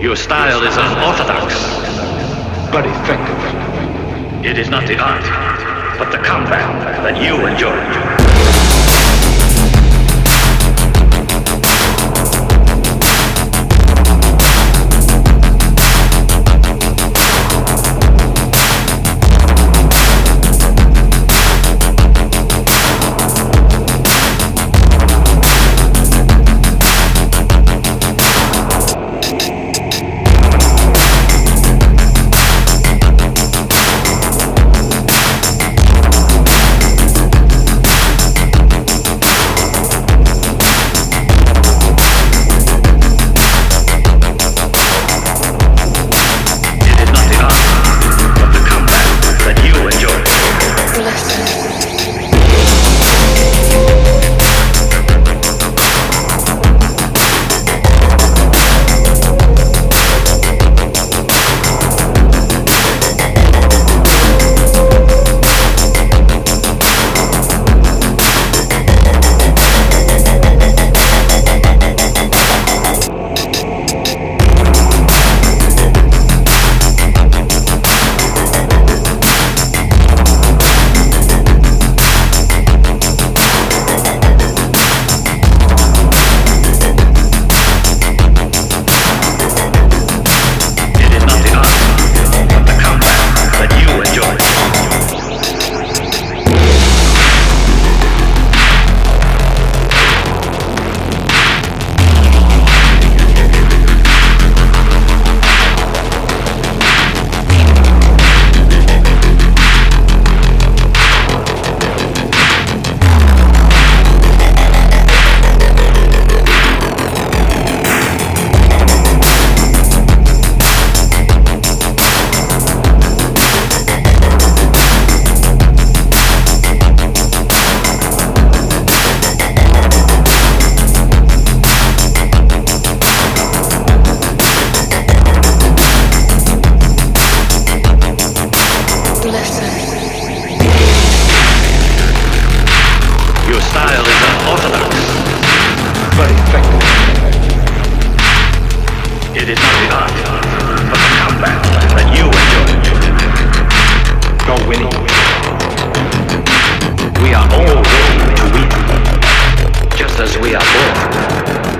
Your style is unorthodox, but effective. It is not the art, but the combat that you enjoy.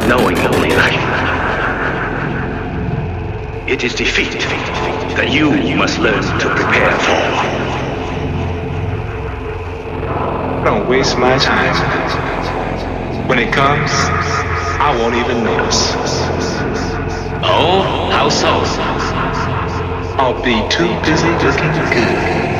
knowing only life. It is defeat that you must learn to prepare for. Don't waste my time. When it comes, I won't even notice. Oh, how so? I'll be too busy looking good.